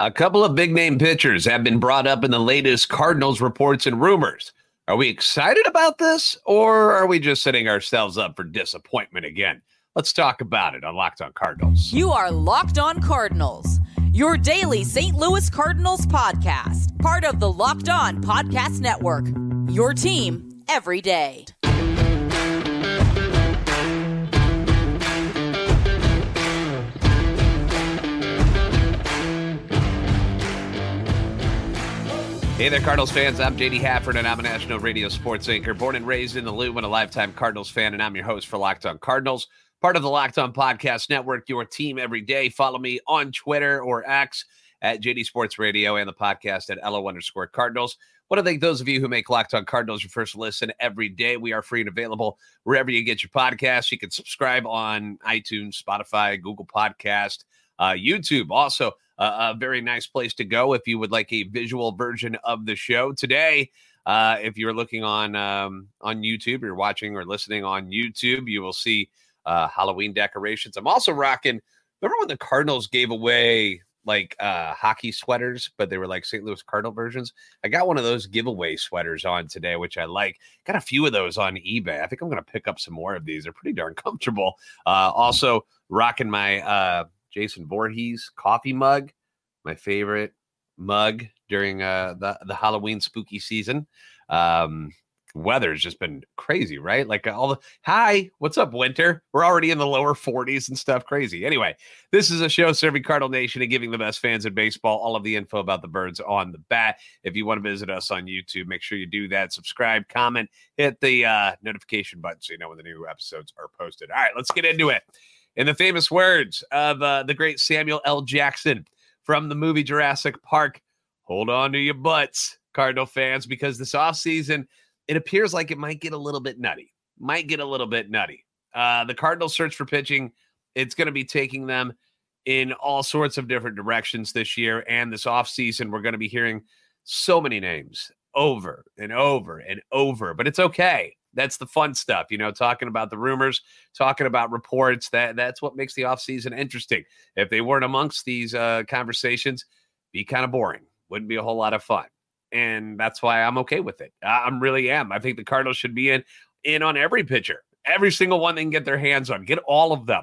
A couple of big name pitchers have been brought up in the latest Cardinals reports and rumors. Are we excited about this or are we just setting ourselves up for disappointment again? Let's talk about it on Locked On Cardinals. You are Locked On Cardinals, your daily St. Louis Cardinals podcast, part of the Locked On Podcast Network. Your team every day. Hey there, Cardinals fans. I'm JD Hafford, and I'm a national radio sports anchor, born and raised in the Lou, and a lifetime Cardinals fan. And I'm your host for Locked On Cardinals, part of the Locked On Podcast Network, your team every day. Follow me on Twitter or X at JD Sports Radio and the podcast at LO underscore Cardinals. Want to thank those of you who make Locked On Cardinals your first listen every day. We are free and available wherever you get your podcasts. You can subscribe on iTunes, Spotify, Google Podcast, uh, YouTube. Also, uh, a very nice place to go if you would like a visual version of the show today. Uh, if you're looking on um, on YouTube, you're watching or listening on YouTube, you will see uh, Halloween decorations. I'm also rocking. Remember when the Cardinals gave away like uh, hockey sweaters, but they were like St. Louis Cardinal versions? I got one of those giveaway sweaters on today, which I like. Got a few of those on eBay. I think I'm going to pick up some more of these. They're pretty darn comfortable. Uh, also, rocking my uh, Jason Voorhees coffee mug, my favorite mug during uh, the the Halloween spooky season. Um, weather's just been crazy, right? Like all the hi, what's up, winter? We're already in the lower 40s and stuff. Crazy. Anyway, this is a show serving Cardinal Nation and giving the best fans in baseball all of the info about the birds on the bat. If you want to visit us on YouTube, make sure you do that. Subscribe, comment, hit the uh, notification button so you know when the new episodes are posted. All right, let's get into it. In the famous words of uh, the great Samuel L. Jackson from the movie Jurassic Park, hold on to your butts, Cardinal fans, because this offseason, it appears like it might get a little bit nutty. Might get a little bit nutty. Uh, the Cardinals search for pitching. It's going to be taking them in all sorts of different directions this year. And this offseason, we're going to be hearing so many names over and over and over, but it's okay that's the fun stuff, you know, talking about the rumors, talking about reports. That that's what makes the offseason interesting. If they weren't amongst these uh, conversations, be kind of boring. Wouldn't be a whole lot of fun. And that's why I'm okay with it. I, am really am. I think the Cardinals should be in in on every pitcher, every single one they can get their hands on. Get all of them.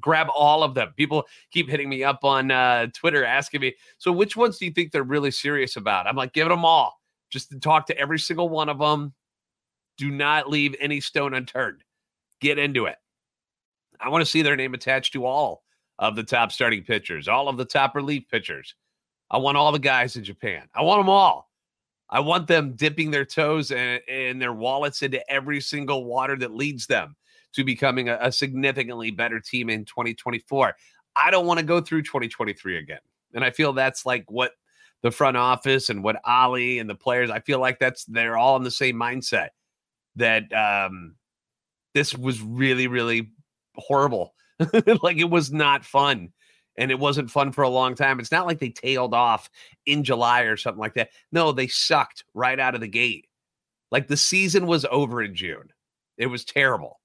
Grab all of them. People keep hitting me up on uh, Twitter asking me, so which ones do you think they're really serious about? I'm like, give them all. Just to talk to every single one of them do not leave any stone unturned. Get into it. I want to see their name attached to all of the top starting pitchers, all of the top relief pitchers. I want all the guys in Japan. I want them all. I want them dipping their toes and, and their wallets into every single water that leads them to becoming a, a significantly better team in 2024. I don't want to go through 2023 again. And I feel that's like what the front office and what Oli and the players, I feel like that's they're all in the same mindset that um, this was really, really horrible. like it was not fun. And it wasn't fun for a long time. It's not like they tailed off in July or something like that. No, they sucked right out of the gate. Like the season was over in June. It was terrible.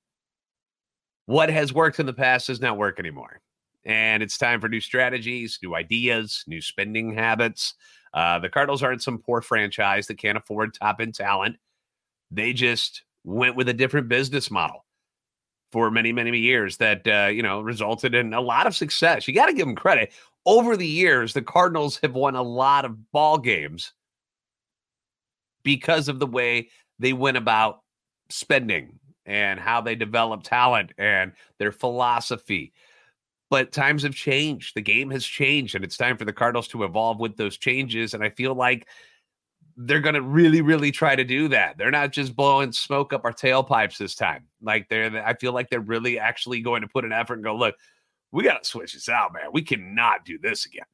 What has worked in the past does not work anymore. And it's time for new strategies, new ideas, new spending habits. Uh, the Cardinals aren't some poor franchise that can't afford top end talent. They just went with a different business model for many, many years that, uh, you know, resulted in a lot of success. You got to give them credit. Over the years, the Cardinals have won a lot of ball games because of the way they went about spending and how they develop talent and their philosophy. But times have changed. The game has changed, and it's time for the Cardinals to evolve with those changes. And I feel like they're going to really, really try to do that. They're not just blowing smoke up our tailpipes this time. Like they're, I feel like they're really actually going to put an effort and go, look, we got to switch this out, man. We cannot do this again.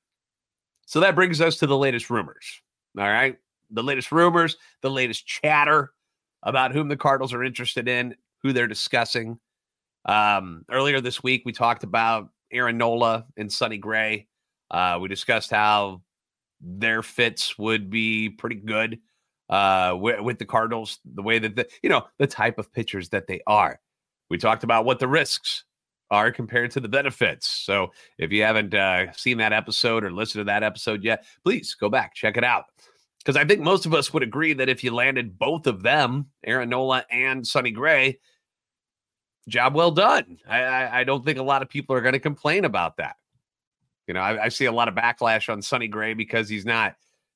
So that brings us to the latest rumors. All right. The latest rumors, the latest chatter about whom the Cardinals are interested in, who they're discussing. Um, earlier this week, we talked about Aaron Nola and Sonny Gray. Uh, we discussed how their fits would be pretty good uh, with, with the Cardinals, the way that the, you know, the type of pitchers that they are. We talked about what the risks are compared to the benefits. So if you haven't uh, seen that episode or listened to that episode yet, please go back, check it out. Because I think most of us would agree that if you landed both of them, Aaron Nola and Sonny Gray, job well done. I, I, I don't think a lot of people are going to complain about that. You know, I, I, see a lot of backlash on Sonny Gray because he's not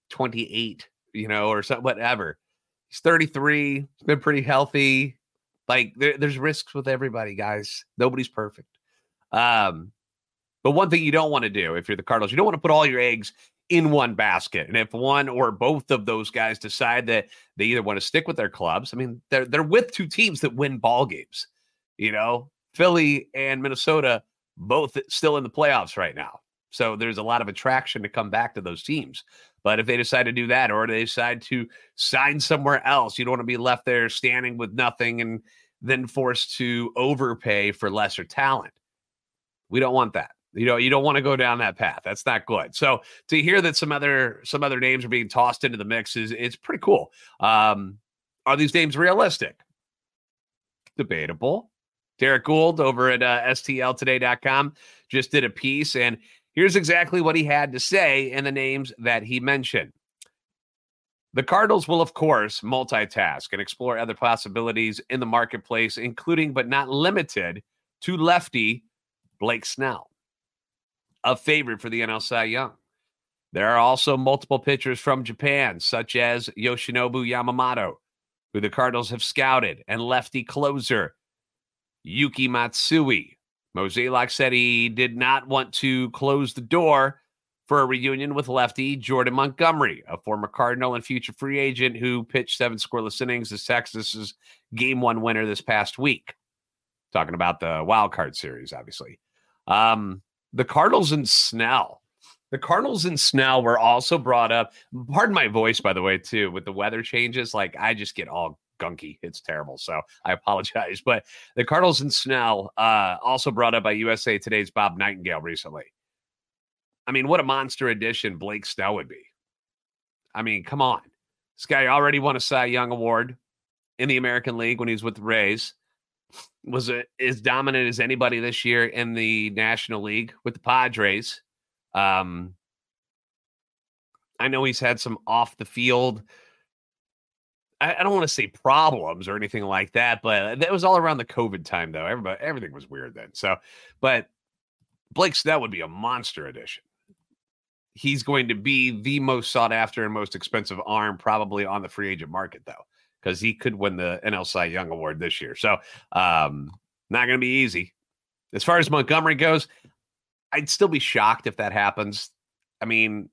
28, you know, or something, whatever. He's 33, he's been pretty healthy. Like there, there's risks with everybody, guys. Nobody's perfect. Um, but one thing you don't want to do if you're the Cardinals, you don't want to put all your eggs in one basket. And if one or both of those guys decide that they either want to stick with their clubs, I mean, they're they're with two teams that win ball games. You know, Philly and Minnesota both still in the playoffs right now. So there's a lot of attraction to come back to those teams. But if they decide to do that or they decide to sign somewhere else, you don't want to be left there standing with nothing and then forced to overpay for lesser talent. We don't want that. You know, you don't want to go down that path. That's not good. So to hear that some other some other names are being tossed into the mix is it's pretty cool. Um, are these names realistic? Debatable. Derrick Goold over at uh, STLtoday.com just did a piece, and here's exactly what he had to say in the names that he mentioned. The Cardinals will, of course, multitask and explore other possibilities in the marketplace, including but not limited to lefty Blake Snell a favorite for the NL Cy Young. There are also multiple pitchers from Japan, such as Yoshinobu Yamamoto, who the Cardinals have scouted, and lefty closer Yuki Matsui. Mozeliak said he did not want to close the door for a reunion with lefty Jordan Montgomery, a former Cardinal and future free agent who pitched seven scoreless innings as Texas's game one winner this past week. Talking about the wild card series, obviously. Um, the Cardinals and Snell. The Cardinals and Snell were also brought up. Pardon my voice, by the way, too, with the weather changes. Like I just get all gunky. It's terrible. So I apologize. But the Cardinals and Snell uh, also brought up by USA Today's Bob Nightingale recently. I mean, what a monster addition Blake Snell would be. I mean, come on. This guy already won a Cy Young Award in the American League when he was with the Rays was a, as dominant as anybody this year in the National League with the Padres. Um, I know he's had some off the field. I, I don't want to say problems or anything like that, but that was all around the COVID time, though. Everybody, everything was weird then. So, but Blake Snell would be a monster addition. He's going to be the most sought after and most expensive arm probably on the free agent market, though because he could win the NL Cy Young Award this year. So, um, not going to be easy. As far as Montgomery goes, I'd still be shocked if that happens. I mean,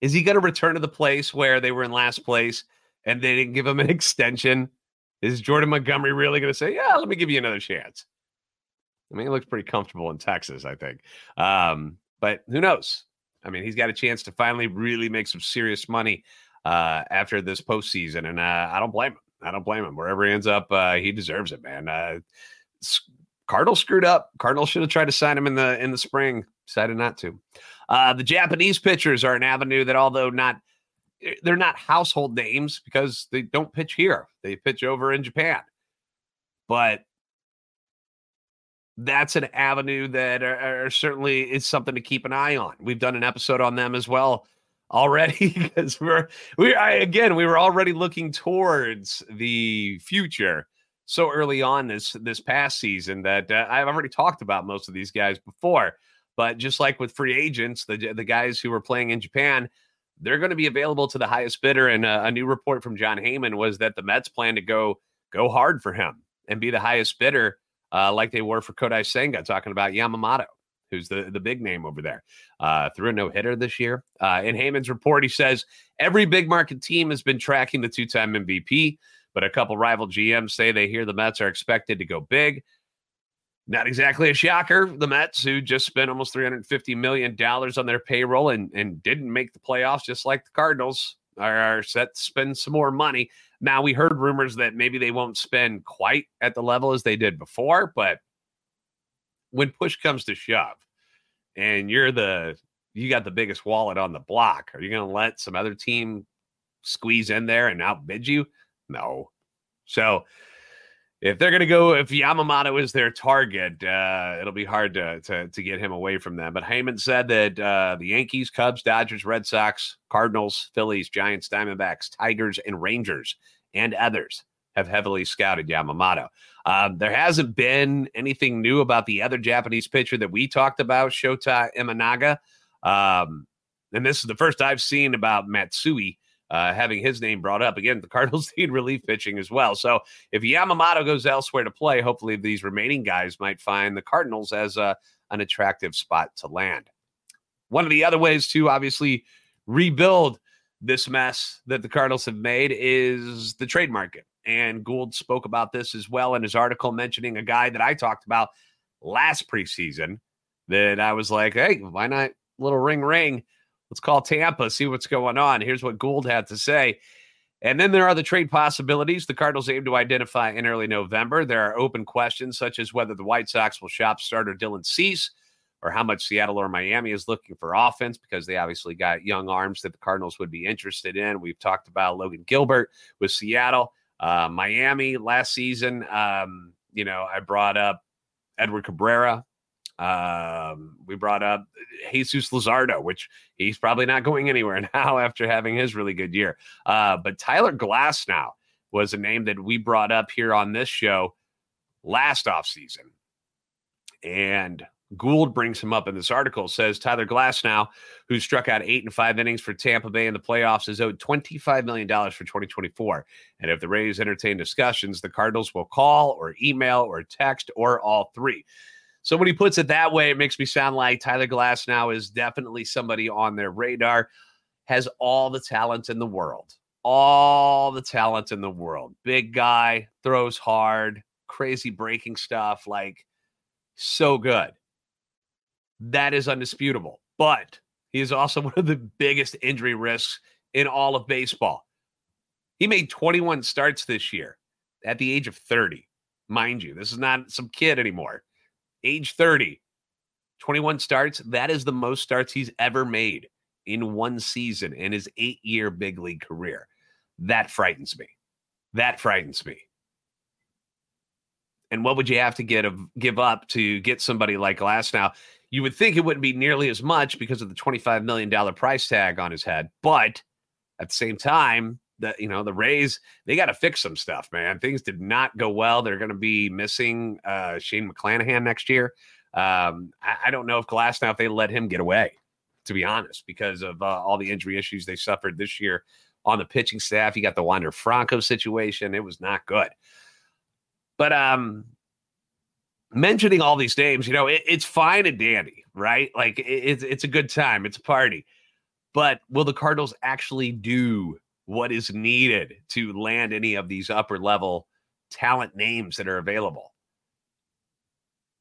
is he going to return to the place where they were in last place and they didn't give him an extension? Is Jordan Montgomery really going to say, "Yeah, let me give you another chance"? I mean, he looks pretty comfortable in Texas, I think. Um, but who knows? I mean, he's got a chance to finally really make some serious money uh, after this postseason, and uh, I don't blame him. I don't blame him. Wherever he ends up, uh, he deserves it, man. Uh, Cardinals screwed up. Cardinals should have tried to sign him in the in the spring. Decided not to. Uh, the Japanese pitchers are an avenue that, although not Eh, they're not household names because they don't pitch here. They pitch over in Japan. But that's an avenue that are, are certainly is something to keep an eye on. We've done an episode on them as well already because we're we I, again we were already looking towards the future so early on this this past season that uh, I've already talked about most of these guys before. But just like with free agents, the the guys who were playing in Japan, they're going to be available to the highest bidder. And a, uh, a new report from Jon Heyman was that the Mets plan to go go hard for him and be the highest bidder, uh, like they were for Kodai Senga, talking about Yamamoto who's the, the big name over there, uh, threw a no hitter this year. Uh, in Heyman's report, he says every big market team has been tracking the two time MVP, but a couple rival GMs say they hear the Mets are expected to go big. Not exactly a shocker. The Mets, who just spent almost $350 million on their payroll and, and didn't make the playoffs, just like the Cardinals, are, are set to spend some more money. Now, we heard rumors that maybe they won't spend quite at the level as they did before, but when push comes to shove and you're the you got the biggest wallet on the block, are you going to let some other team squeeze in there and outbid you? No. So if they're going to go, if Yamamoto is their target, uh, it'll be hard to, to, to get him away from them. But Heyman said that uh, the Yankees, Cubs, Dodgers, Red Sox, Cardinals, Phillies, Giants, Diamondbacks, Tigers, and Rangers, and others have heavily scouted Yamamoto. Um, there hasn't been anything new about the other Japanese pitcher that we talked about, Shota Imanaga. Um, and this is the first I've seen about Matsui uh, having his name brought up. Again, the Cardinals need relief pitching as well. So if Yamamoto goes elsewhere to play, hopefully these remaining guys might find the Cardinals as a, an attractive spot to land. One of the other ways to obviously rebuild this mess that the Cardinals have made is the trade market. And Goold spoke about this as well in his article, mentioning a guy that I talked about last preseason that I was like, hey, why not little ring ring? Let's call Tampa, see what's going on. Here's what Goold had to say. And then there are the trade possibilities the Cardinals aim to identify in early November. There are open questions such as whether the White Sox will shop starter Dylan Cease or how much Seattle or Miami is looking for offense because they obviously got young arms that the Cardinals would be interested in. We've talked about Logan Gilbert with Seattle, uh, Miami last season. Um, you know, I brought up Edward Cabrera um, we brought up Jesus Luzardo, which he's probably not going anywhere now after having his really good year. Uh, but Tyler Glasnow was a name that we brought up here on this show last offseason. And Goold brings him up in this article, says Tyler Glasnow, who struck out eight and five innings for Tampa Bay in the playoffs, is owed $25 million for 2024. And if the Rays entertain discussions, the Cardinals will call or email or text or all three. So when he puts it that way, it makes me sound like Tyler Glasnow is definitely somebody on their radar, has all the talent in the world. All the talent in the world. Big guy, throws hard, crazy breaking stuff, like so good. That is undisputable. But he is also one of the biggest injury risks in all of baseball. He made 21 starts this year at the age of 30. Mind you, this is not some kid anymore age 30, 21 starts. That is the most starts he's ever made in one season in his eight year big league career. That frightens me. That frightens me. And what would you have to get of, give up to get somebody like Glasnow? You would think it wouldn't be nearly as much because of the $25 million price tag on his head. But at the same time, the you know the Rays they got to fix some stuff, man. Things did not go well. They're going to be missing uh, Shane McClanahan next year. Um, I, I, don't know if Glasnow if they let him get away, to be honest, because of uh, all the injury issues they suffered this year on the pitching staff. You got the Wander Franco situation; it was not good. But um, mentioning all these names, you know, it, it's fine and dandy, right? Like it, it's it's a good time, it's a party. But will the Cardinals actually do what is needed to land any of these upper level talent names that are available.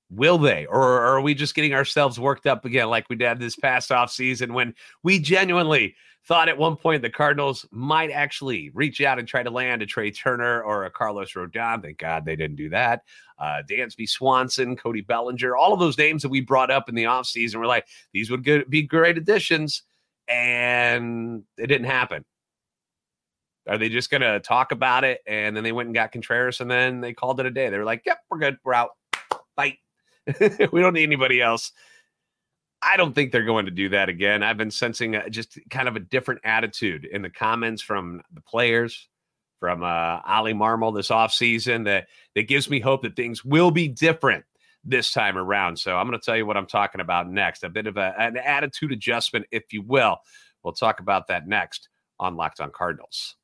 Will they? Or are we just getting ourselves worked up again like we did this past off season when we genuinely thought at one point the Cardinals might actually reach out and try to land a Trea Turner or a Carlos Rodon. Thank God they didn't do that. Uh, Dansby Swanson, Cody Bellinger, all of those names that we brought up in the offseason were like, these would be great additions. And it didn't happen. Are they just going to talk about it and then they went and got Contreras and then they called it a day? They were like, "Yep, we're good. We're out. Bye. we don't need anybody else." I don't think they're going to do that again. I've been sensing a, just kind of a different attitude in the comments from the players, from uh, Oli Marmol this offseason that that gives me hope that things will be different this time around. So I'm going to tell you what I'm talking about next. A bit of a, an attitude adjustment, if you will. We'll talk about that next on Locked On Cardinals.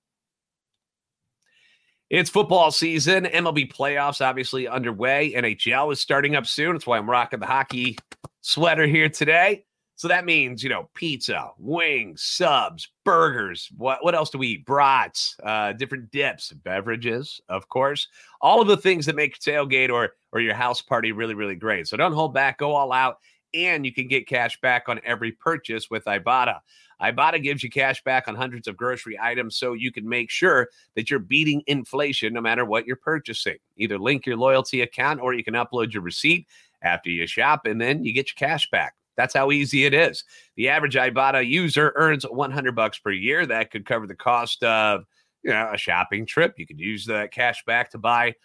It's football season. MLB playoffs obviously underway. NHL is starting up soon. That's why I'm rocking the hockey sweater here today. So that means, you know, pizza, wings, subs, burgers. What what else do we eat? Brats, uh, different dips, beverages, of course. All of the things that make tailgate or or your house party really, really great. So don't hold back, go all out, and you can get cash back on every purchase with Ibotta. Ibotta gives you cash back on hundreds of grocery items so you can make sure that you're beating inflation no matter what you're purchasing. Either link your loyalty account or you can upload your receipt after you shop and then you get your cash back. That's how easy it is. The average Ibotta user earns 100 bucks per year. That could cover the cost of you know, a shopping trip. You could use that cash back to buy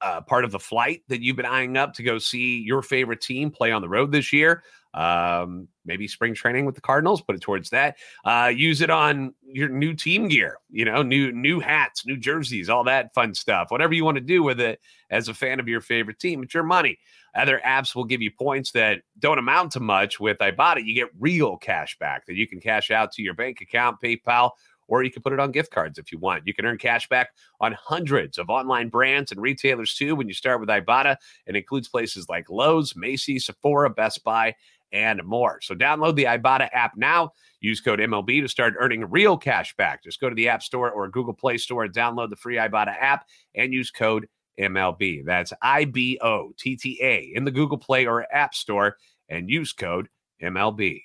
uh, part of the flight that you've been eyeing up to go see your favorite team play on the road this year, um, maybe spring training with the Cardinals, put it towards that. Uh, use it on your new team gear, you know, new new hats, new jerseys, all that fun stuff. Whatever you want to do with it as a fan of your favorite team, it's your money. Other apps will give you points that don't amount to much. With Ibotta, you get real cash back that you can cash out to your bank account, PayPal, or you can put it on gift cards if you want. You can earn cash back on hundreds of online brands and retailers too when you start with Ibotta. It includes places like Lowe's, Macy's, Sephora, Best Buy, and more. So download the Ibotta app now. Use code MLB to start earning real cash back. Just go to the App Store or Google Play Store and download the free Ibotta app and use code MLB. That's I B O T T A in the Google Play or App Store and use code MLB.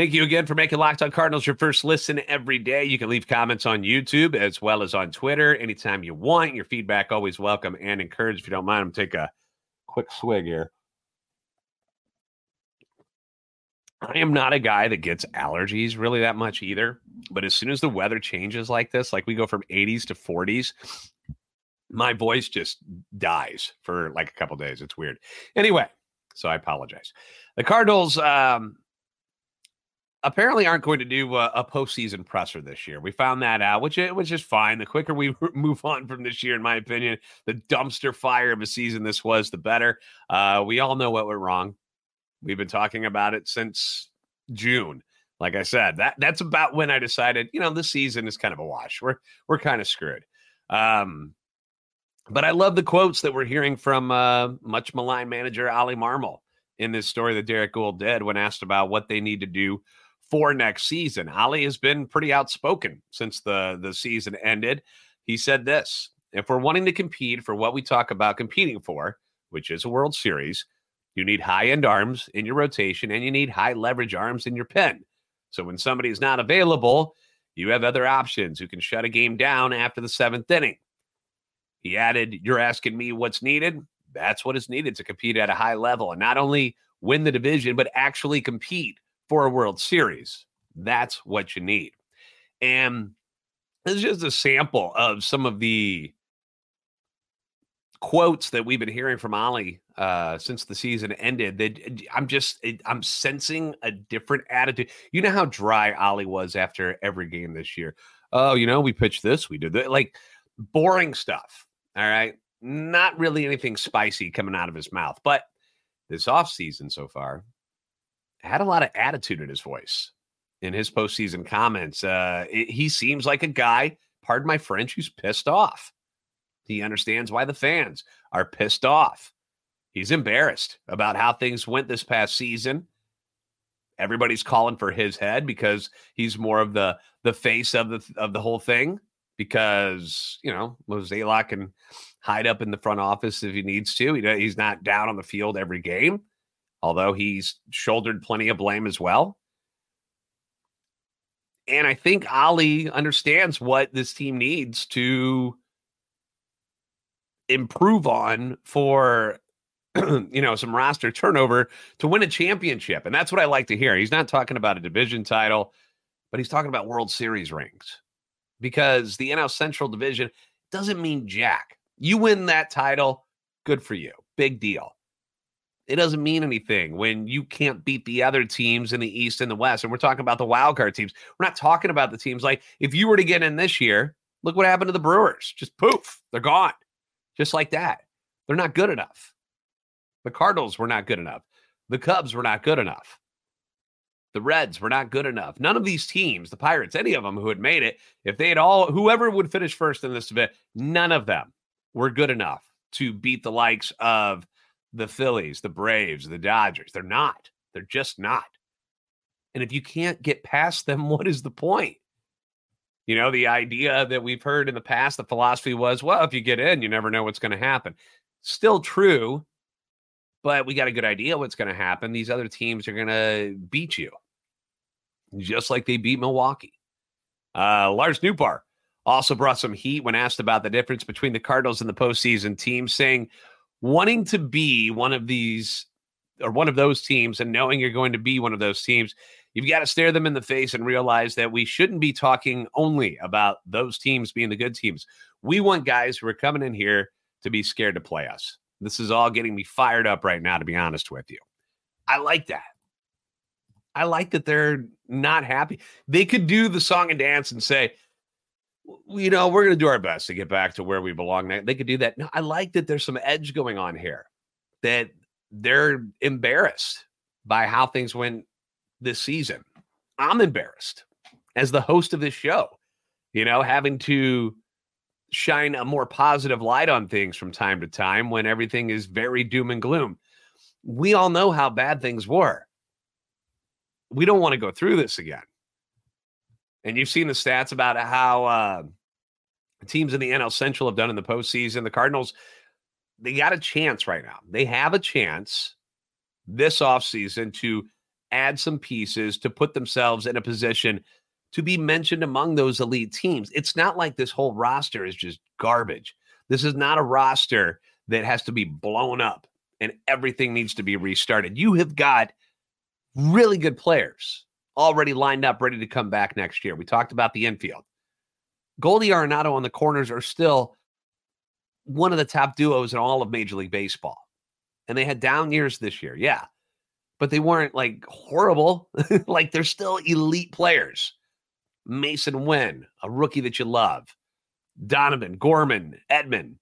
Thank you again for making Locked On Cardinals your first listen every day. You can leave comments on YouTube as well as on Twitter anytime you want. Your feedback always welcome and encouraged. If you don't mind, I'm take a quick swig here. I am not a guy that gets allergies really that much either. But as soon as the weather changes like this, like we go from 80s to 40s, my voice just dies for like a couple days. It's weird. Anyway, so I apologize. The Cardinals um, apparently aren't going to do a, a, postseason presser this year. We found that out, which which is fine. The quicker we move on from this year, in my opinion, the dumpster fire of a season this was, the better. Uh, we all know what went wrong. We've been talking about it since June. Like I said, that that's about when I decided, you know, this season is kind of a wash. We're we're kind of screwed. Um, but I love the quotes that we're hearing from uh, much maligned manager Oli Marmol in this story that Derrick Goold did when asked about what they need to do for next season. Oli has been pretty outspoken since the, the season ended. He said this if we're wanting to compete for what we talk about competing for, which is a World Series, you need high end arms in your rotation and you need high leverage arms in your pen. So when somebody is not available, you have other options who can shut a game down after the seventh inning. He added, You're asking me what's needed? That's what is needed to compete at a high level and not only win the division, but actually compete for a World Series. That's what you need. And this is just a sample of some of the quotes that we've been hearing from Ollie uh, since the season ended. That I'm just I'm sensing a different attitude. You know how dry Ollie was after every game this year. Oh, you know, we pitched this, we did that, like boring stuff. All right, not really anything spicy coming out of his mouth, but this off season so far, had a lot of attitude in his voice in his postseason comments. Uh, it, he seems like a guy, pardon my French, who's pissed off. He understands why the fans are pissed off. He's embarrassed about how things went this past season. Everybody's calling for his head because he's more of the the face of the of the whole thing. Because you know Mozeliak can hide up in the front office if he needs to. He, he's not down on the field every game although he's shouldered plenty of blame as well. And I think Oli understands what this team needs to improve on for you know some roster turnover to win a championship. And that's what i like to hear. He's not talking about a division title but he's talking about world series rings. Because the nl central division doesn't mean jack. You win that title good for you. Big deal it doesn't mean anything when you can't beat the other teams in the East and the West. And we're talking about the wild card teams. We're not talking about the teams like if you were to get in this year, look what happened to the Brewers. Just poof, they're gone. Just like that. They're not good enough. The Cardinals were not good enough. The Cubs were not good enough. The Reds were not good enough. None of these teams, the Pirates, any of them who had made it, if they had all, whoever would finish first in this event, none of them were good enough to beat the likes of the Phillies, the Braves, the Dodgers. They're not. They're just not. And if you can't get past them, what is the point? You know, the idea that we've heard in the past, the philosophy was, well, if you get in, you never know what's going to happen. Still true, but we got a good idea what's going to happen. These other teams are going to beat you, just like they beat Milwaukee. Uh, Lars Nootbaar also brought some heat when asked about the difference between the Cardinals and the postseason team, saying wanting to be one of these or one of those teams and knowing you're going to be one of those teams, you've got to stare them in the face and realize that we shouldn't be talking only about those teams being the good teams. We want guys who are coming in here to be scared to play us. This is all getting me fired up right now, to be honest with you. I like that. I like that they're not happy. They could do the song and dance and say, you know, we're going to do our best to get back to where we belong. They could do that. No, I like that there's some edge going on here, that they're embarrassed by how things went this season. I'm embarrassed as the host of this show, you know, having to shine a more positive light on things from time to time when everything is very doom and gloom. We all know how bad things were. We don't want to go through this again. And you've seen the stats about how uh, teams in the NL Central have done in the postseason. The Cardinals, they got a chance right now. They have a chance this offseason to add some pieces to put themselves in a position to be mentioned among those elite teams. It's not like this whole roster is just garbage. This is not a roster that has to be blown up and everything needs to be restarted. You have got really good players already lined up, ready to come back next year. We talked about the infield. Goldie Arenado on the corners are still one of the top duos in all of Major League Baseball. And they had down years this year, yeah. But they weren't like horrible. like they're still elite players. Masyn Winn, a rookie that you love. Donovan, Gorman, Edman,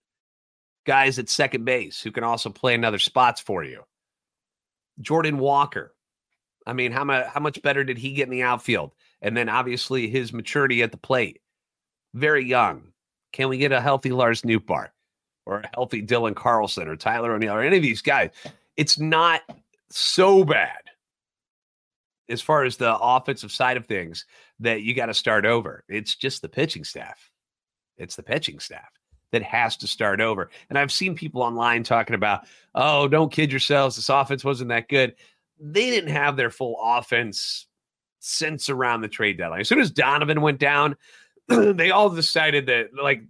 guys at second base who can also play in other spots for you. Jordan Walker, I mean, how much how much better did he get in the outfield? And then obviously his maturity at the plate. Very young. Can we get a healthy Lars Nootbaar or a healthy Dylan Carlson or Tyler O'Neill or any of these guys? It's not so bad as far as the offensive side of things that you got to start over. It's just the pitching staff. It's the pitching staff that has to start over. And I've seen people online talking about, oh, don't kid yourselves. This offense wasn't that good they didn't have their full offense since around the trade deadline. As soon as Donovan went down, they all decided that like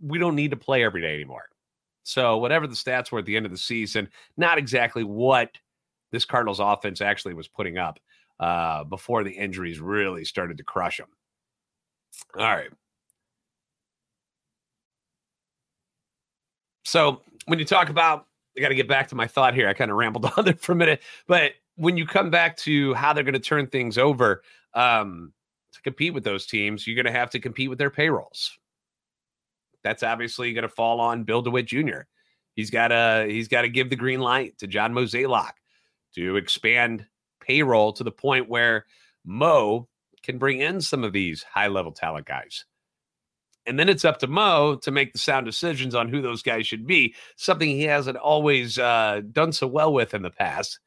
we don't need to play every day anymore. So whatever the stats were at the end of the season, not exactly what this Cardinals offense actually was putting up uh, before the injuries really started to crush them. All right. So when you talk about, I got to get back to my thought here. I kind of rambled on there for a minute, but when you come back to how they're going to turn things over um, to compete with those teams, you're going to have to compete with their payrolls. That's obviously going to fall on Bill DeWitt Jr. He's got to he's got to give the green light to John Mozeliak to expand payroll to the point where Mo can bring in some of these high level talent guys. And then it's up to Mo to make the sound decisions on who those guys should be, something he hasn't always uh, done so well with in the past.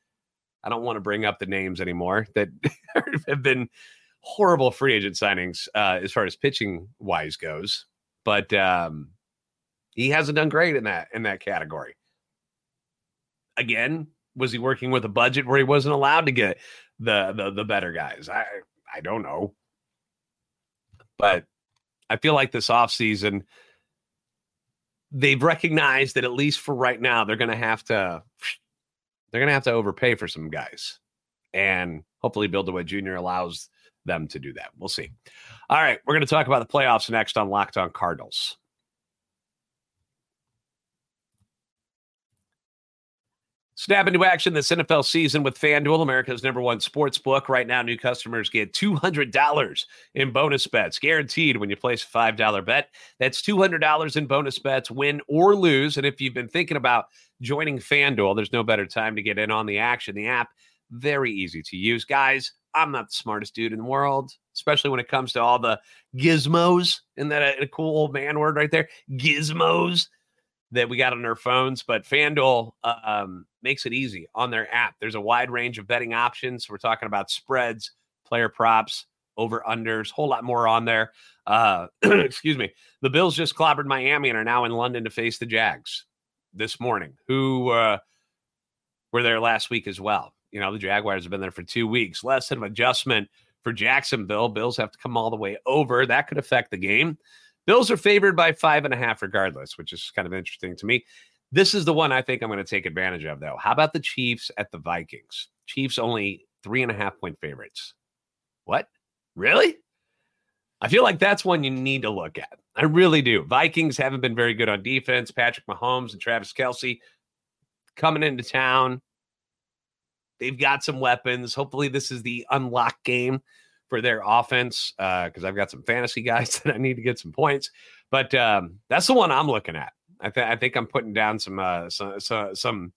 I don't want to bring up the names anymore that have been horrible free agent signings uh, as far as pitching wise goes. But um, he hasn't done great in that in that category. Again, was he working with a budget where he wasn't allowed to get the the, the better guys? I I don't know. But I feel like this offseason, they've recognized that at least for right now, they're going to have to they're going to have to overpay for some guys. And hopefully, Bill DeWitt Jr. allows them to do that. We'll see. All right. We're going to talk about the playoffs next on Locked On Cardinals. Snap into action this NFL season with FanDuel, America's number one sports book. Right now, new customers get $200 in bonus bets, guaranteed when you place a $5 bet. That's $200 in bonus bets, win or lose. And if you've been thinking about joining FanDuel, there's no better time to get in on the action. The app, very easy to use. Guys, I'm not the smartest dude in the world, especially when it comes to all the gizmos. Isn't that a, a cool old man word right there? Gizmos that we got on our phones, but FanDuel um, makes it easy on their app. There's a wide range of betting options. We're talking about spreads, player props, over unders, whole lot more on there. Uh, excuse me. The Bills just clobbered Miami and are now in London to face the Jags this morning, who uh, were there last week as well. You know, the Jaguars have been there for two weeks. Less of an adjustment for Jacksonville. Bills have to come all the way over. That could affect the game. Bills are favored by five and a half, regardless, which is kind of interesting to me. This is the one I think I'm going to take advantage of, though. How about the Chiefs at the Vikings? Chiefs only three and a half point favorites. What? Really? I feel like that's one you need to look at. I really do. Vikings haven't been very good on defense. Patrick Mahomes and Travis Kelce coming into town. They've got some weapons. Hopefully, this is the unlock game for their offense because uh, I've got some fantasy guys that I need to get some points. But um, that's the one I'm looking at. I, th- I think I'm putting down some uh, some, some, some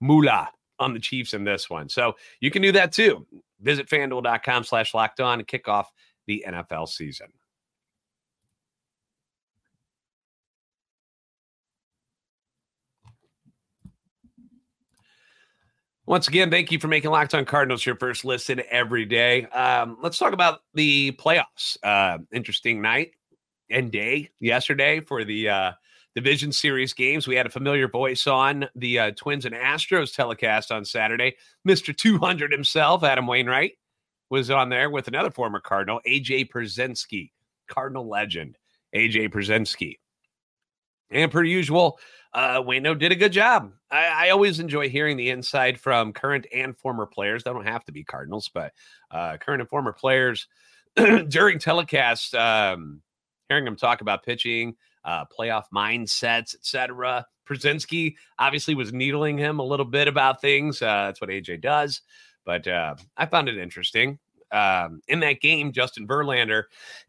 moolah on the Chiefs in this one. So you can do that too. Visit fanduel.com slash locked on and kick off the NFL season. Once again, thank you for making Locked On Cardinals your first listen every day. Um, let's talk about the playoffs. Uh, interesting night and day yesterday for the uh, division series games. We had a familiar voice on the uh, Twins and Astros telecast on Saturday. Mr. 200 himself, Adam Wainwright, was on there with another former Cardinal, AJ Pierzynski, Cardinal legend, AJ Pierzynski. And per usual, uh, Wayno did a good job. I, I, always enjoy hearing the inside from current and former players. They don't have to be Cardinals, but uh, current and former players during telecast, um, hearing them talk about pitching, uh, playoff mindsets, etc. Pierzynski obviously was needling him a little bit about things. Uh, that's what AJ does, but uh, I found it interesting um, in that game, Justin Verlander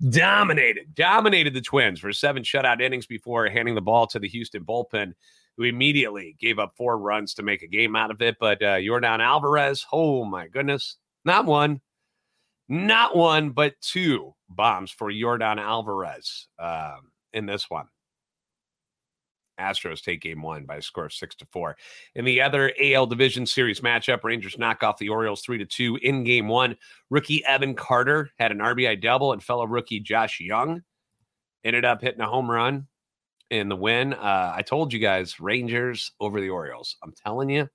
dominated, dominated the Twins for seven shutout innings before handing the ball to the Houston bullpen, who immediately gave up four runs to make a game out of it. But uh, Yordan Alvarez, oh my goodness, not one, not one, but two bombs for Yordan Alvarez um, in this one. Astros take game one by a score of six to four. In the other AL Division Series matchup, Rangers knock off the Orioles three to two in game one. Rookie Evan Carter had an RBI double, and fellow rookie Josh Jung ended up hitting a home run in the win. Uh, I told you guys, Rangers over the Orioles. I'm telling you,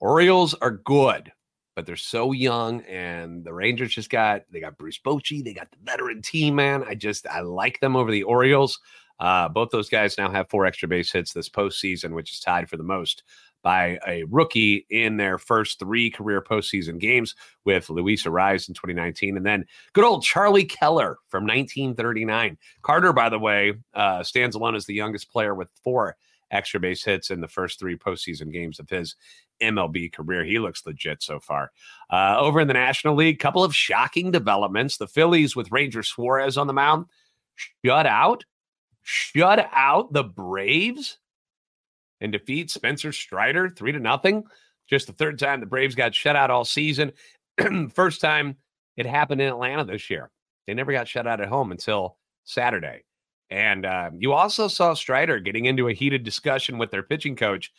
Orioles are good, but they're so young, and the Rangers just got they got Bruce Bochy, they got the veteran team, man. I just I like them over the Orioles. Uh, both those guys now have four extra base hits this postseason, which is tied for the most by a rookie in their first three career postseason games with Luis Arraez in 2019. And then good old Charlie Keller from 1939. Carter, by the way, uh, stands alone as the youngest player with four extra base hits in the first three postseason games of his MLB career. He looks legit so far. Uh, over in the National League, couple of shocking developments. The Phillies with Ranger Suarez on the mound shut out shut out the Braves and defeat Spencer Strider three to nothing. Just the third time the Braves got shut out all season. First time it happened in Atlanta this year. They never got shut out at home until Saturday. And uh, you also saw Strider getting into a heated discussion with their pitching coach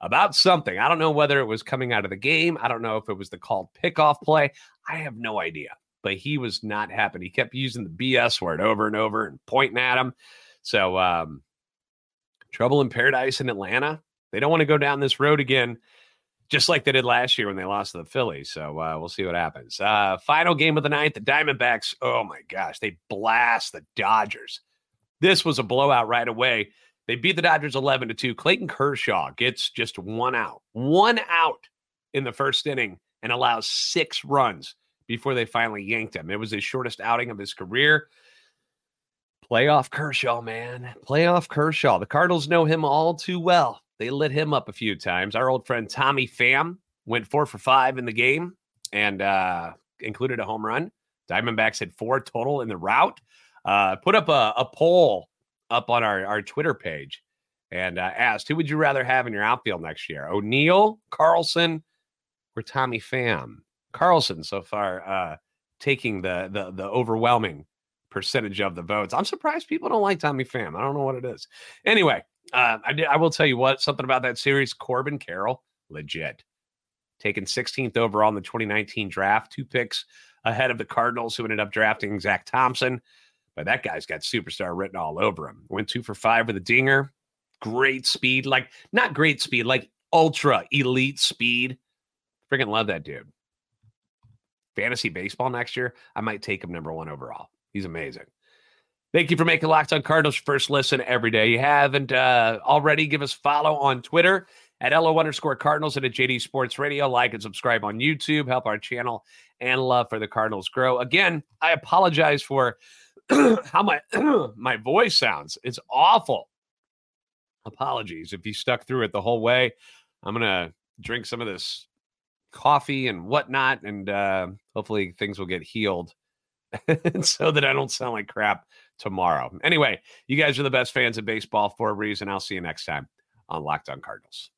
about something. I don't know whether it was coming out of the game. I don't know if it was the called pickoff play. I have no idea. But he was not happy. He kept using the BS word over and over and pointing at him. So, um, trouble in paradise in Atlanta. They don't want to go down this road again, just like they did last year when they lost to the Phillies. So uh, we'll see what happens. Uh, final game of the night, the Diamondbacks. Oh my gosh, they blast the Dodgers. This was a blowout right away. They beat the Dodgers 11 to 2. Clayton Kershaw gets just one out, one out in the first inning and allows six runs before they finally yanked him. It was his shortest outing of his career. Playoff Kershaw, man. Playoff Kershaw. The Cardinals know him all too well. They lit him up a few times. Our old friend Tommy Pham went four for five in the game and uh, included a home run. Diamondbacks had four total in the route. Uh, put up a, a, poll up on our, our Twitter page and uh, asked, who would you rather have in your outfield next year? O'Neill, Carlson, or Tommy Pham? Carlson so far uh, taking the, the the overwhelming percentage of the votes. I'm surprised people don't like Tommy Pham. I don't know what it is. Anyway, uh, I, did, I will tell you what, something about that series, Corbin Carroll, legit. Taken 16th overall in the 2019 draft, two picks ahead of the Cardinals, who ended up drafting Zack Thompson. But that guy's got superstar written all over him. Went two for five with a dinger. Great speed, like not great speed, like ultra elite speed. Freaking love that dude. Fantasy baseball next year, I might take him number one overall. He's amazing. Thank you for making Locked On Cardinals first listen every day. You haven't uh, already, give us follow on Twitter at LO underscore Cardinals and at JD Sports Radio. Like and subscribe on YouTube. Help our channel and love for the Cardinals grow. Again, I apologize for how my my voice sounds. It's awful. Apologies if you stuck through it the whole way. I'm gonna drink some of this coffee and whatnot, and uh, hopefully things will get healed so that I don't sound like crap tomorrow. Anyway, you guys are the best fans of baseball for a reason. I'll see you next time on Locked On Cardinals.